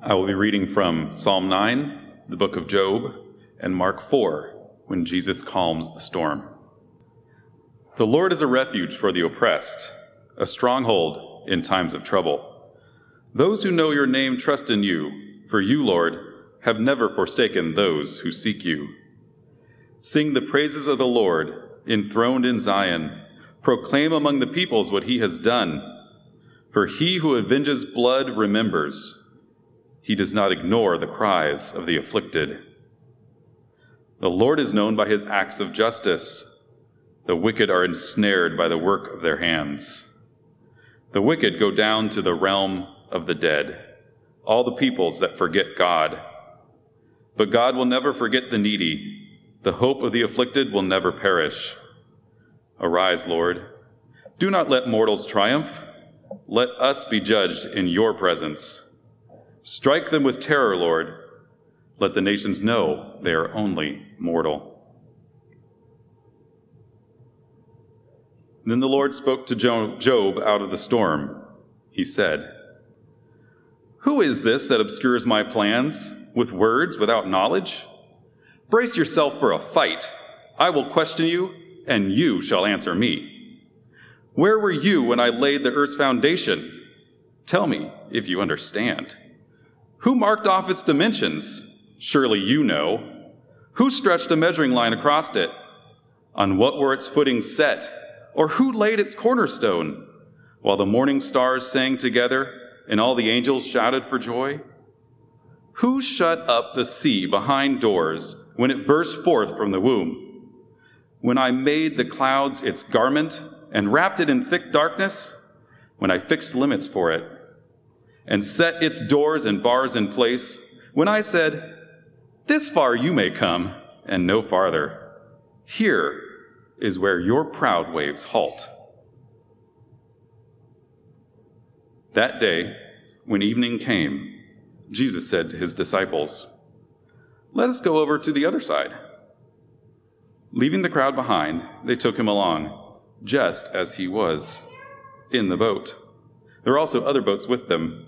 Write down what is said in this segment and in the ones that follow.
I will be reading from Psalm 9, the book of Job, and Mark 4, when Jesus calms the storm. The Lord is a refuge for the oppressed, a stronghold in times of trouble. Those who know your name trust in you, for you, Lord, have never forsaken those who seek you. Sing the praises of the Lord, enthroned in Zion. Proclaim among the peoples what he has done. For he who avenges blood remembers. He does not ignore the cries of the afflicted. The Lord is known by his acts of justice. The wicked are ensnared by the work of their hands. The wicked go down to the realm of the dead, all the peoples that forget God. But God will never forget the needy. The hope of the afflicted will never perish. Arise, Lord. Do not let mortals triumph. Let us be judged in your presence. Strike them with terror, Lord. Let the nations know they are only mortal. Then the Lord spoke to Job out of the storm. He said, Who is this that obscures my plans with words without knowledge? Brace yourself for a fight. I will question you, and you shall answer me. Where were you when I laid the earth's foundation? Tell me if you understand. Who marked off its dimensions? Surely you know. Who stretched a measuring line across it? On what were its footings set? Or who laid its cornerstone? While the morning stars sang together and all the angels shouted for joy? Who shut up the sea behind doors when it burst forth from the womb? When I made the clouds its garment and wrapped it in thick darkness? When I fixed limits for it and set its doors and bars in place, when I said, This far you may come, and no farther, here is where your proud waves halt. That day, when evening came, Jesus said to his disciples, Let us go over to the other side. Leaving the crowd behind, they took him along, just as he was, in the boat. There were also other boats with them.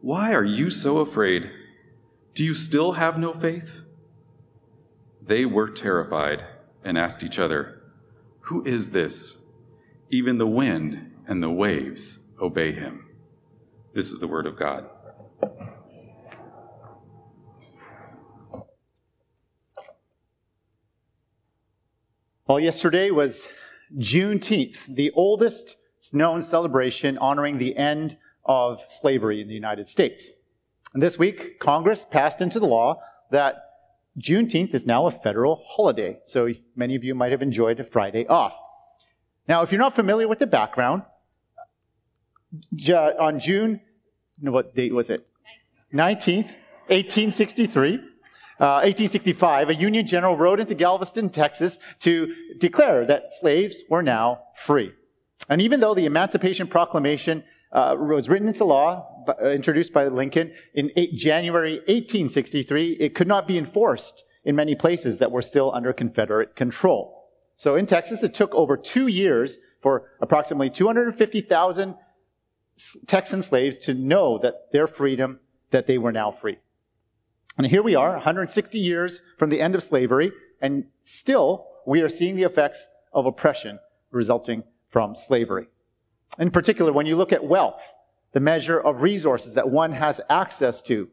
why are you so afraid? Do you still have no faith? They were terrified and asked each other, Who is this? Even the wind and the waves obey him. This is the word of God. Well, yesterday was Juneteenth, the oldest known celebration honoring the end of slavery in the United States. And this week, Congress passed into the law that Juneteenth is now a federal holiday. So many of you might have enjoyed a Friday off. Now, if you're not familiar with the background, on June, what date was it? 19th, 1863, uh, 1865, a Union general rode into Galveston, Texas to declare that slaves were now free. And even though the Emancipation Proclamation uh, was written into law, uh, introduced by Lincoln in eight, January 1863. It could not be enforced in many places that were still under Confederate control. So in Texas, it took over two years for approximately 250,000 Texan slaves to know that their freedom, that they were now free. And here we are, 160 years from the end of slavery, and still we are seeing the effects of oppression resulting from slavery. In particular, when you look at wealth, the measure of resources that one has access to,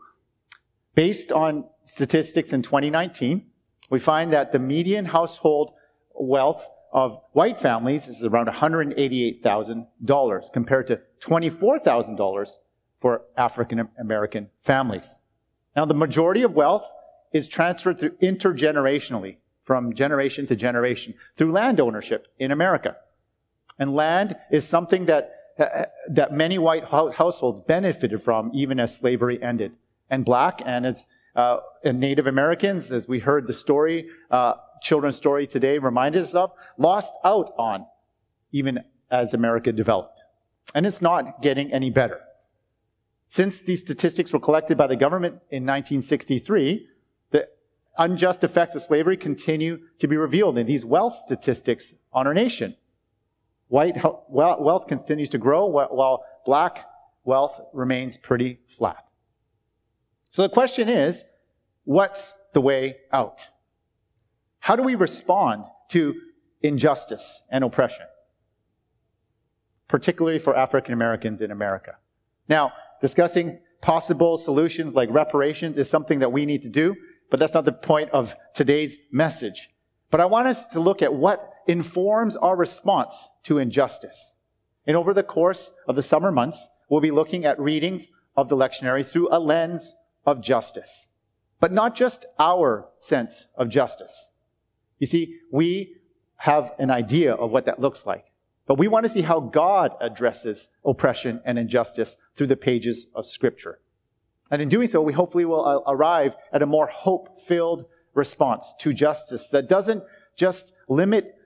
based on statistics in 2019, we find that the median household wealth of white families is around $188,000 compared to $24,000 for African American families. Now, the majority of wealth is transferred through intergenerationally from generation to generation through land ownership in America. And land is something that uh, that many white households benefited from even as slavery ended. And black and as uh, and Native Americans, as we heard the story, uh, children's story today reminded us of, lost out on even as America developed. And it's not getting any better. Since these statistics were collected by the government in 1963, the unjust effects of slavery continue to be revealed in these wealth statistics on our nation. White wealth continues to grow while black wealth remains pretty flat. So the question is, what's the way out? How do we respond to injustice and oppression? Particularly for African Americans in America. Now, discussing possible solutions like reparations is something that we need to do, but that's not the point of today's message. But I want us to look at what informs our response to injustice. And over the course of the summer months, we'll be looking at readings of the lectionary through a lens of justice. But not just our sense of justice. You see, we have an idea of what that looks like. But we want to see how God addresses oppression and injustice through the pages of Scripture. And in doing so, we hopefully will uh, arrive at a more hope filled response to justice that doesn't just limit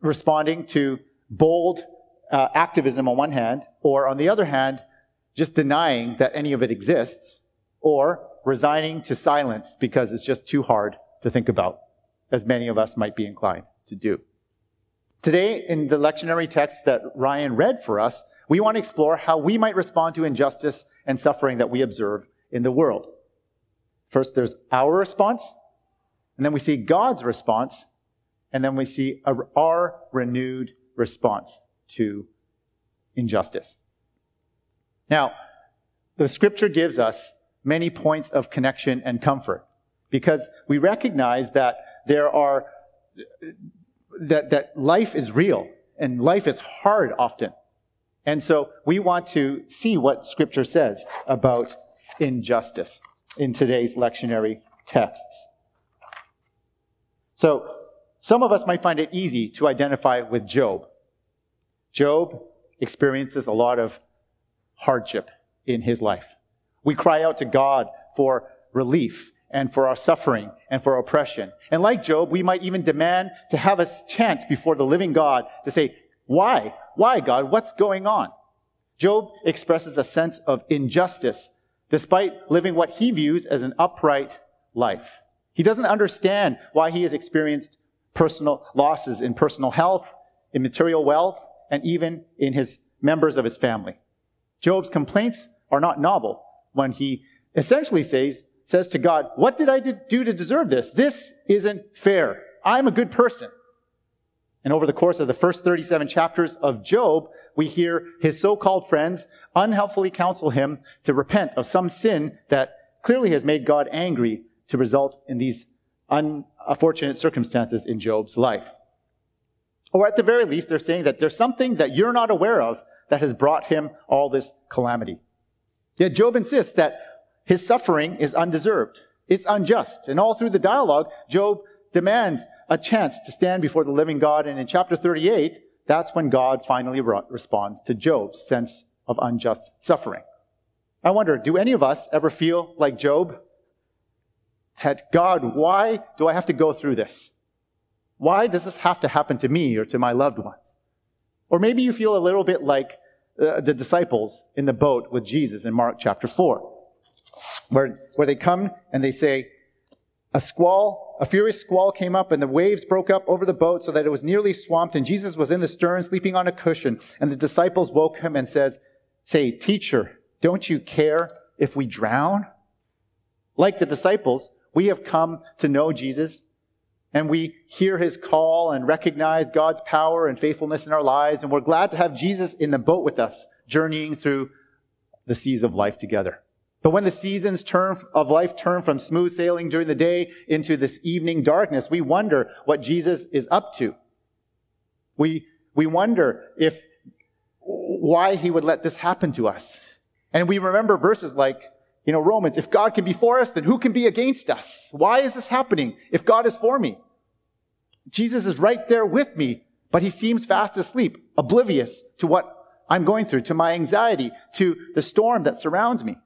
responding to bold uh, activism on one hand, or on the other hand, just denying that any of it exists, or resigning to silence because it's just too hard to think about, as many of us might be inclined to do. Today, in the lectionary text that Ryan read for us, we want to explore how we might respond to injustice and suffering that we observe in the world. First, there's our response, and then we see God's response, and then we see our renewed response to injustice. Now, the scripture gives us many points of connection and comfort because we recognize that there are that, that life is real and life is hard often. And so we want to see what scripture says about injustice in today's lectionary texts. So some of us might find it easy to identify with Job. Job experiences a lot of hardship in his life. We cry out to God for relief and for our suffering and for oppression. And like Job, we might even demand to have a chance before the living God to say, why? Why, God? What's going on? Job expresses a sense of injustice despite living what he views as an upright life. He doesn't understand why he has experienced personal losses in personal health, in material wealth, and even in his members of his family. Job's complaints are not novel when he essentially says, says to God, What did I do to deserve this? This isn't fair. I'm a good person. And over the course of the first 37 chapters of Job, we hear his so-called friends unhelpfully counsel him to repent of some sin that clearly has made God angry to result in these unfortunate circumstances in Job's life. Or at the very least, they're saying that there's something that you're not aware of that has brought him all this calamity. Yet Job insists that his suffering is undeserved. It's unjust. And all through the dialogue, Job demands a chance to stand before the living God. And in chapter 38, that's when God finally responds to Job's sense of unjust suffering. I wonder, do any of us ever feel like Job? That God, why do I have to go through this? Why does this have to happen to me or to my loved ones? Or maybe you feel a little bit like uh, the disciples in the boat with Jesus in Mark chapter 4 where, where they come and they say, a squall, a furious squall came up and the waves broke up over the boat so that it was nearly swamped and Jesus was in the stern sleeping on a cushion and the disciples woke him and says, say, teacher, don't you care if we drown? Like the disciples, we have come to know Jesus and we hear his call and recognize God's power and faithfulness in our lives. And we're glad to have Jesus in the boat with us, journeying through the seas of life together. But when the seasons turn of life turn from smooth sailing during the day into this evening darkness, we wonder what Jesus is up to. We, we wonder if, why he would let this happen to us. And we remember verses like, you know, Romans, if God can be for us, then who can be against us? Why is this happening if God is for me? Jesus is right there with me, but he seems fast asleep, oblivious to what I'm going through, to my anxiety, to the storm that surrounds me.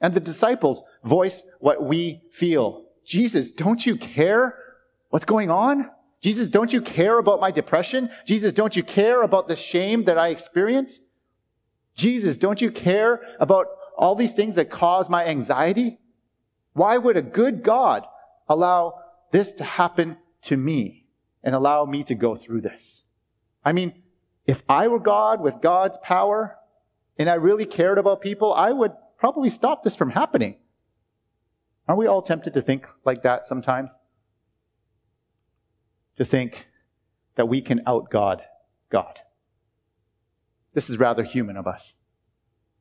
And the disciples voice what we feel. Jesus, don't you care what's going on? Jesus, don't you care about my depression? Jesus, don't you care about the shame that I experience? Jesus, don't you care about all these things that cause my anxiety? Why would a good God allow this to happen to me and allow me to go through this? I mean, if I were God with God's power and I really cared about people, I would probably stop this from happening. Aren't we all tempted to think like that sometimes? To think that we can out God God. This is rather human of us.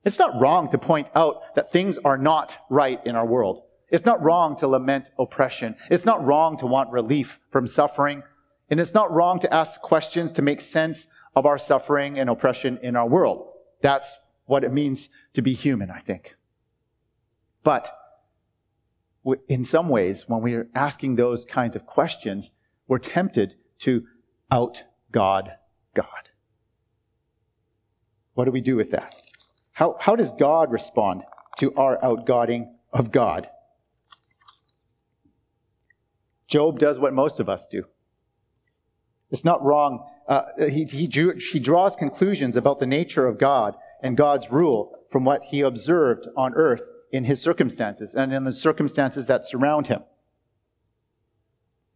It's not wrong to point out that things are not right in our world. It's not wrong to lament oppression. It's not wrong to want relief from suffering. And it's not wrong to ask questions to make sense of our suffering and oppression in our world. That's what it means to be human, I think. But in some ways, when we're asking those kinds of questions, we're tempted to out God God. What do we do with that? How, how does God respond to our outgodding of God? Job does what most of us do. It's not wrong. Uh, he, he, drew, he draws conclusions about the nature of God and God's rule from what he observed on earth in his circumstances and in the circumstances that surround him.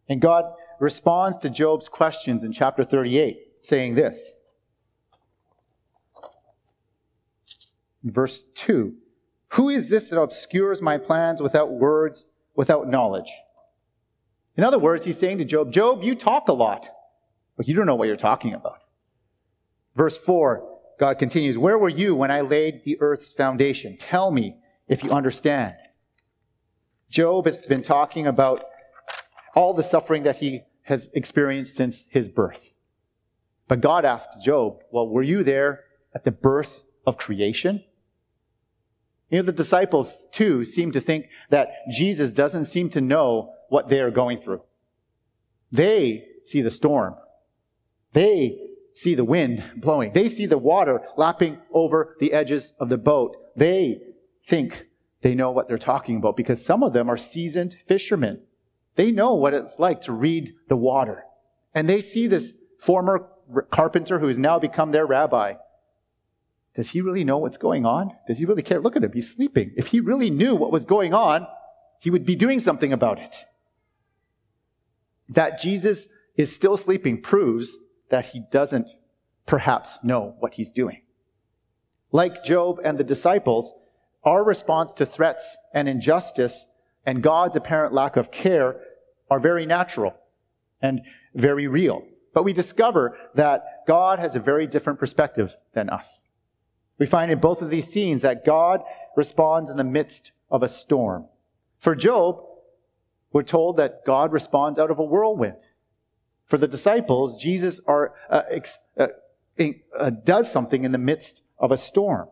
And God responds to Job's questions in chapter 38, saying this. Verse 2 Who is this that obscures my plans without words, without knowledge? In other words, he's saying to Job, Job, you talk a lot, but you don't know what you're talking about. Verse 4, God continues, Where were you when I laid the earth's foundation? Tell me if you understand. Job has been talking about all the suffering that he has experienced since his birth. But God asks Job, Well, were you there at the birth of creation? You know, the disciples too seem to think that Jesus doesn't seem to know what they are going through. They see the storm. They see the wind blowing. They see the water lapping over the edges of the boat. They think they know what they're talking about because some of them are seasoned fishermen. They know what it's like to read the water. And they see this former carpenter who has now become their rabbi. Does he really know what's going on? Does he really care? Look at him. He's sleeping. If he really knew what was going on, he would be doing something about it that Jesus is still sleeping proves that he doesn't perhaps know what he's doing. Like Job and the disciples, our response to threats and injustice and God's apparent lack of care are very natural and very real. But we discover that God has a very different perspective than us. We find in both of these scenes that God responds in the midst of a storm. For Job, we're told that God responds out of a whirlwind. For the disciples, Jesus are, uh, ex, uh, uh, does something in the midst of a storm.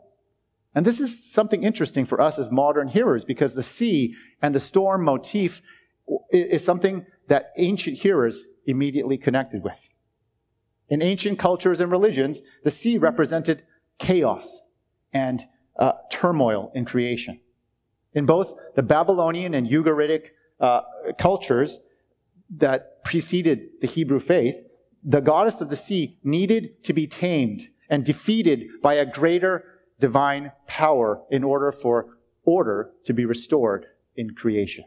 And this is something interesting for us as modern hearers because the sea and the storm motif is something that ancient hearers immediately connected with. In ancient cultures and religions, the sea represented chaos and uh, turmoil in creation. In both the Babylonian and Ugaritic uh, cultures that preceded the Hebrew faith, the goddess of the sea needed to be tamed and defeated by a greater divine power in order for order to be restored in creation.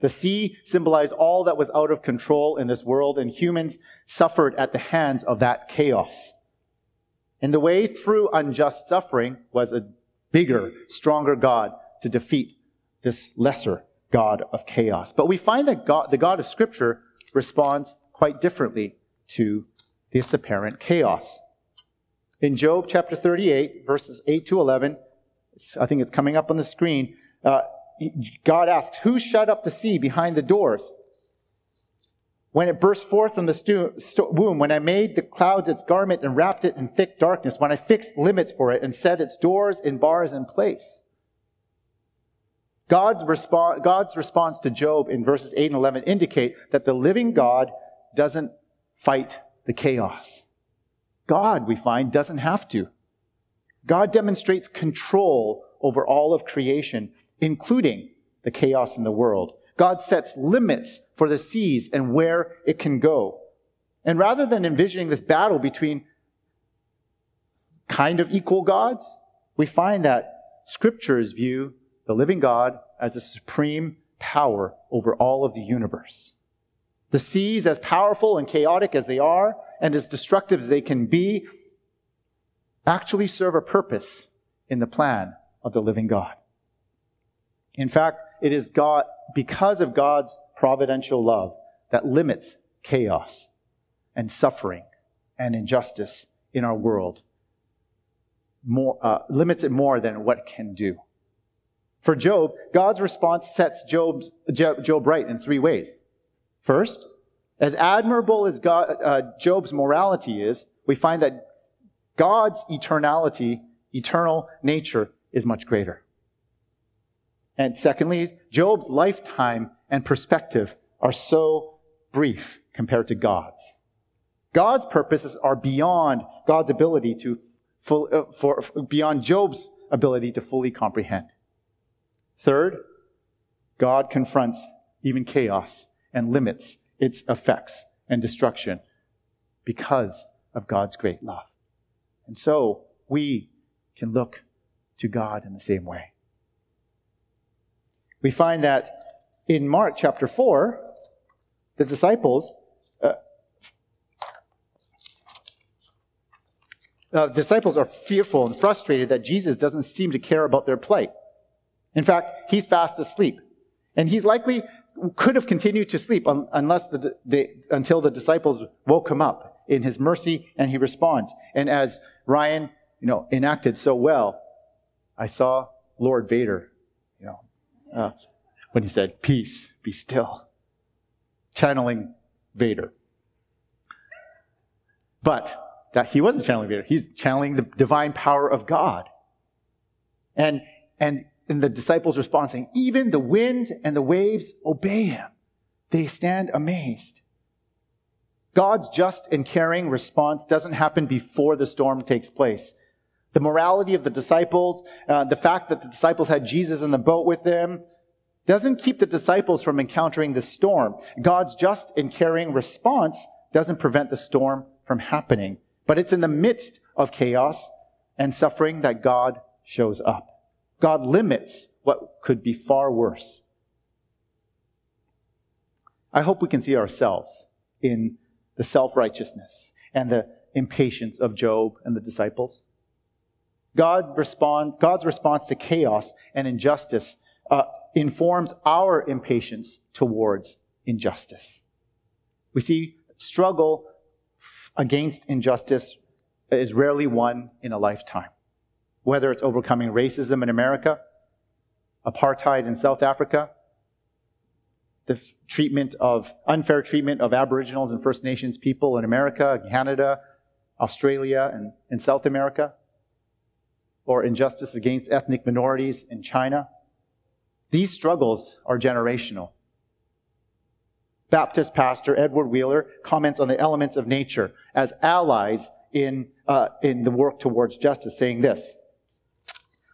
The sea symbolized all that was out of control in this world, and humans suffered at the hands of that chaos. And the way through unjust suffering was a bigger, stronger God to defeat this lesser God of chaos. But we find that God, the God of Scripture responds quite differently to this apparent chaos. In Job chapter 38, verses 8 to 11, I think it's coming up on the screen, uh, God asks, Who shut up the sea behind the doors? When it burst forth from the stu- stu- womb, when I made the clouds its garment and wrapped it in thick darkness, when I fixed limits for it and set its doors and bars in place. God's, response, God's response to Job in verses 8 and 11 indicate that the living God doesn't fight the chaos. God, we find, doesn't have to. God demonstrates control over all of creation, including the chaos in the world. God sets limits for the seas and where it can go. And rather than envisioning this battle between kind of equal gods, we find that scriptures view the living God as a supreme power over all of the universe. The seas, as powerful and chaotic as they are, and as destructive as they can be, actually serve a purpose in the plan of the living God. In fact, it is God, because of God's providential love, that limits chaos and suffering and injustice in our world, more, uh, limits it more than what can do. For Job, God's response sets Job's, Job right in three ways. First, as admirable as God, uh, Job's morality is, we find that God's eternality, eternal nature, is much greater. And secondly, Job's lifetime and perspective are so brief compared to God's. God's purposes are beyond God's ability to full, uh, for, beyond Job's ability to fully comprehend. Third, God confronts even chaos and limits its effects and destruction because of God's great love. And so we can look to God in the same way. We find that in Mark chapter 4, the disciples, uh, uh, disciples are fearful and frustrated that Jesus doesn't seem to care about their plight. In fact, he's fast asleep. And he's likely could have continued to sleep unless the, the, until the disciples woke him up in his mercy and he responds. And as Ryan, you know, enacted so well, I saw Lord Vader, uh, when he said, peace, be still, channeling Vader. But that he wasn't channeling Vader. He's channeling the divine power of God. And, and the disciples' response, saying, Even the wind and the waves obey him. They stand amazed. God's just and caring response doesn't happen before the storm takes place. The morality of the disciples, uh, the fact that the disciples had Jesus in the boat with them, doesn't keep the disciples from encountering the storm. God's just and caring response doesn't prevent the storm from happening. But it's in the midst of chaos and suffering that God shows up. God limits what could be far worse. I hope we can see ourselves in the self righteousness and the impatience of Job and the disciples. God responds, God's response to chaos and injustice uh, informs our impatience towards injustice. We see struggle against injustice is rarely won in a lifetime whether it's overcoming racism in America, apartheid in South Africa, the treatment of unfair treatment of Aboriginals and First Nations people in America, Canada, Australia, and, in South America, or injustice against ethnic minorities in China. These struggles are generational. Baptist pastor Edward Wheeler comments on the elements of nature as allies in, uh, in the work towards justice, saying this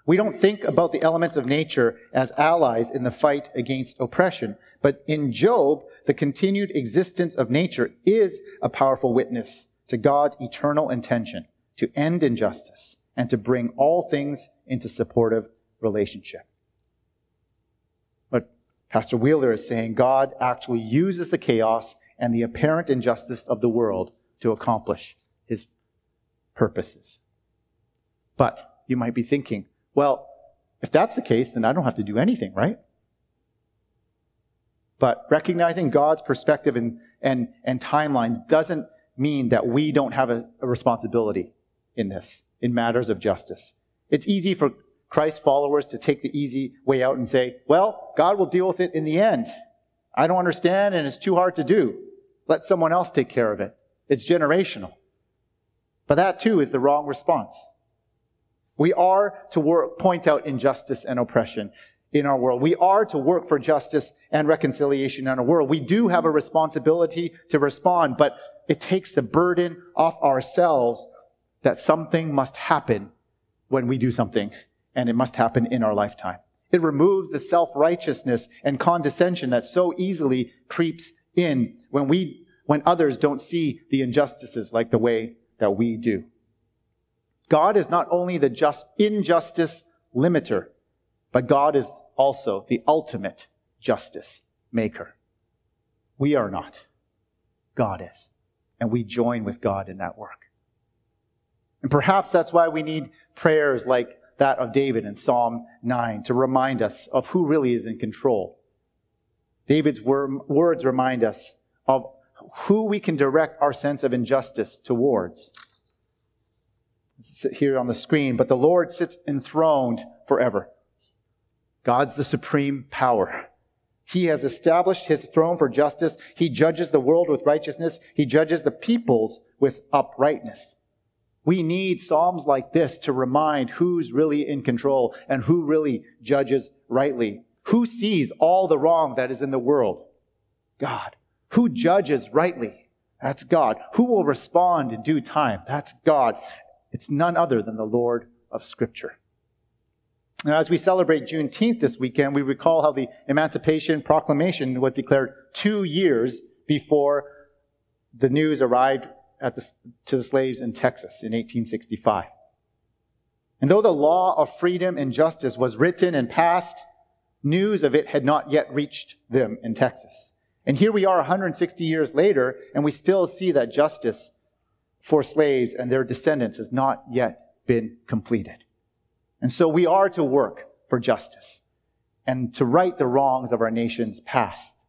we don't think about the elements of nature as allies in the fight against oppression. But in Job, the continued existence of nature is a powerful witness to God's eternal intention to end injustice and to bring all things into supportive relationship. But Pastor Wheeler is saying God actually uses the chaos and the apparent injustice of the world to accomplish his purposes. But you might be thinking, well, if that's the case, then I don't have to do anything, right? But recognizing God's perspective and, and, and timelines doesn't mean that we don't have a, a responsibility in this, in matters of justice. It's easy for Christ followers to take the easy way out and say, well, God will deal with it in the end. I don't understand and it's too hard to do. Let someone else take care of it. It's generational. But that too is the wrong response. We are to work, point out injustice and oppression in our world. We are to work for justice and reconciliation in our world. We do have a responsibility to respond, but it takes the burden off ourselves that something must happen when we do something, and it must happen in our lifetime. It removes the self-righteousness and condescension that so easily creeps in when we, when others don't see the injustices like the way that we do. God is not only the just injustice limiter, but God is also the ultimate justice maker. We are not. God is. And we join with God in that work. And perhaps that's why we need prayers like that of David in Psalm 9 to remind us of who really is in control. David's words remind us of who we can direct our sense of injustice towards. Here on the screen, but the Lord sits enthroned forever. God's the supreme power. He has established his throne for justice. He judges the world with righteousness. He judges the peoples with uprightness. We need Psalms like this to remind who's really in control and who really judges rightly. Who sees all the wrong that is in the world? God. Who judges rightly? That's God. Who will respond in due time? That's God. It's none other than the Lord of Scripture. Now, as we celebrate Juneteenth this weekend, we recall how the Emancipation Proclamation was declared two years before the news arrived the, to the slaves in Texas in 1865. And though the law of freedom and justice was written and passed, news of it had not yet reached them in Texas. And here we are 160 years later, and we still see that justice for slaves and their descendants has not yet been completed. And so we are to work for justice and to right the wrongs of our nation's past.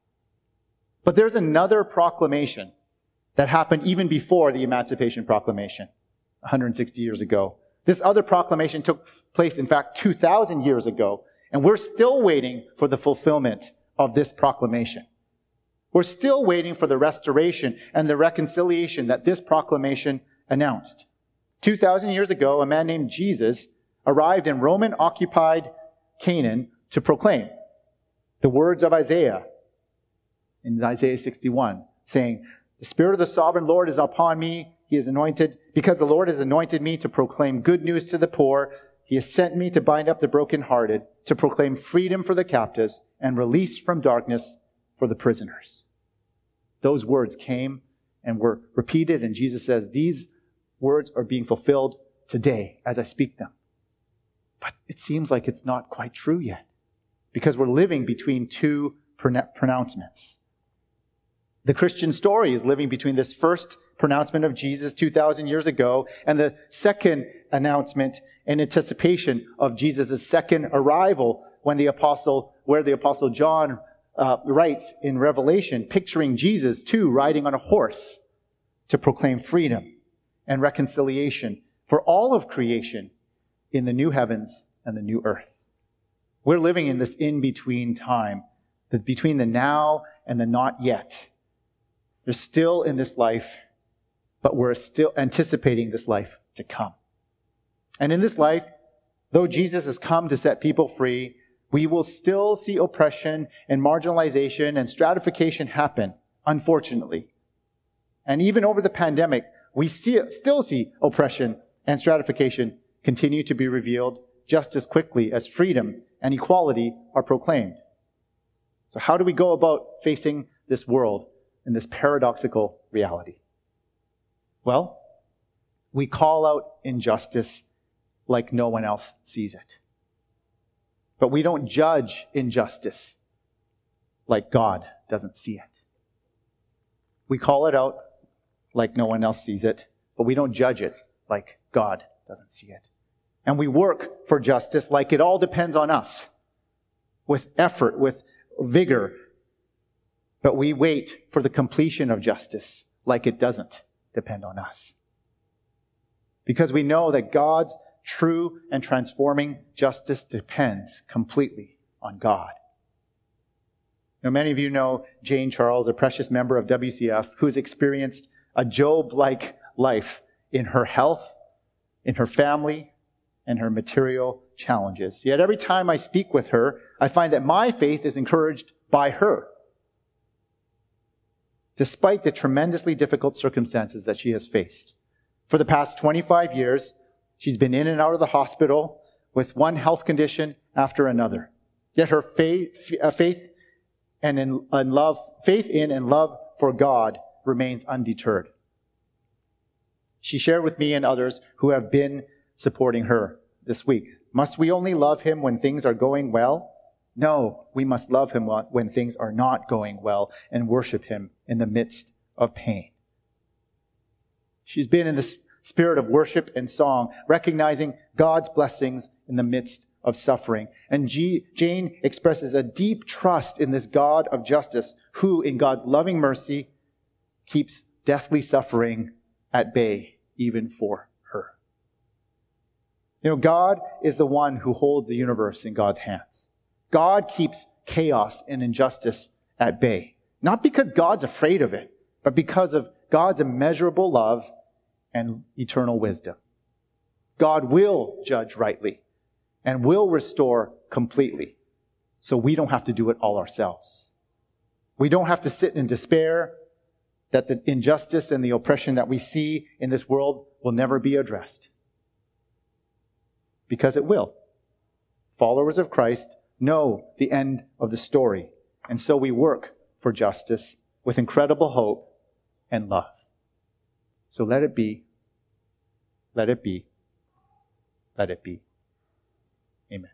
But there's another proclamation that happened even before the Emancipation Proclamation, 160 years ago. This other proclamation took place, in fact, 2,000 years ago, and we're still waiting for the fulfillment of this proclamation. We're still waiting for the restoration and the reconciliation that this proclamation announced. 2,000 years ago, a man named Jesus arrived in Roman occupied Canaan to proclaim the words of Isaiah in Isaiah 61, saying, The Spirit of the sovereign Lord is upon me. He is anointed, because the Lord has anointed me to proclaim good news to the poor. He has sent me to bind up the brokenhearted, to proclaim freedom for the captives and release from darkness for the prisoners. Those words came and were repeated, and Jesus says, These words are being fulfilled today as I speak them. But it seems like it's not quite true yet because we're living between two pronouncements. The Christian story is living between this first pronouncement of Jesus 2,000 years ago and the second announcement in anticipation of Jesus' second arrival when the apostle, where the apostle John uh, writes in Revelation, picturing Jesus too riding on a horse to proclaim freedom and reconciliation for all of creation in the new heavens and the new earth. We're living in this in between time, between the now and the not yet. We're still in this life, but we're still anticipating this life to come. And in this life, though Jesus has come to set people free, we will still see oppression and marginalization and stratification happen, unfortunately. And even over the pandemic, we see, still see oppression and stratification continue to be revealed just as quickly as freedom and equality are proclaimed. So, how do we go about facing this world in this paradoxical reality? Well, we call out injustice like no one else sees it. But we don't judge injustice like God doesn't see it. We call it out like no one else sees it, but we don't judge it like God doesn't see it. And we work for justice like it all depends on us, with effort, with vigor. But we wait for the completion of justice like it doesn't depend on us. Because we know that God's true and transforming justice depends completely on God. Now, many of you know Jane Charles, a precious member of WCF, who's experienced a Job like life in her health, in her family, and her material challenges. Yet every time I speak with her, I find that my faith is encouraged by her. Despite the tremendously difficult circumstances that she has faced, For the past 25 years, she's been in and out of the hospital with one health condition after another. Yet her faith, uh, faith and, in, and love, faith in and love for God remains undeterred. She shared with me and others who have been supporting her this week. Must we only love him when things are going well? No, we must love him when things are not going well and worship him in the midst of pain. She's been in the spirit of worship and song, recognizing God's blessings in the midst of suffering. And G- Jane expresses a deep trust in this God of justice who, in God's loving mercy, keeps deathly suffering at bay, even for her. You know, God is the one who holds the universe in God's hands. God keeps chaos and injustice at bay. Not because God's afraid of it, but because of God's immeasurable love and eternal wisdom. God will judge rightly and will restore completely. So we don't have to do it all ourselves. We don't have to sit in despair that the injustice and the oppression that we see in this world will never be addressed. Because it will. Followers of Christ know the end of the story, and so we work for justice with incredible hope and love. So let it be, let it be, let it be. Amen.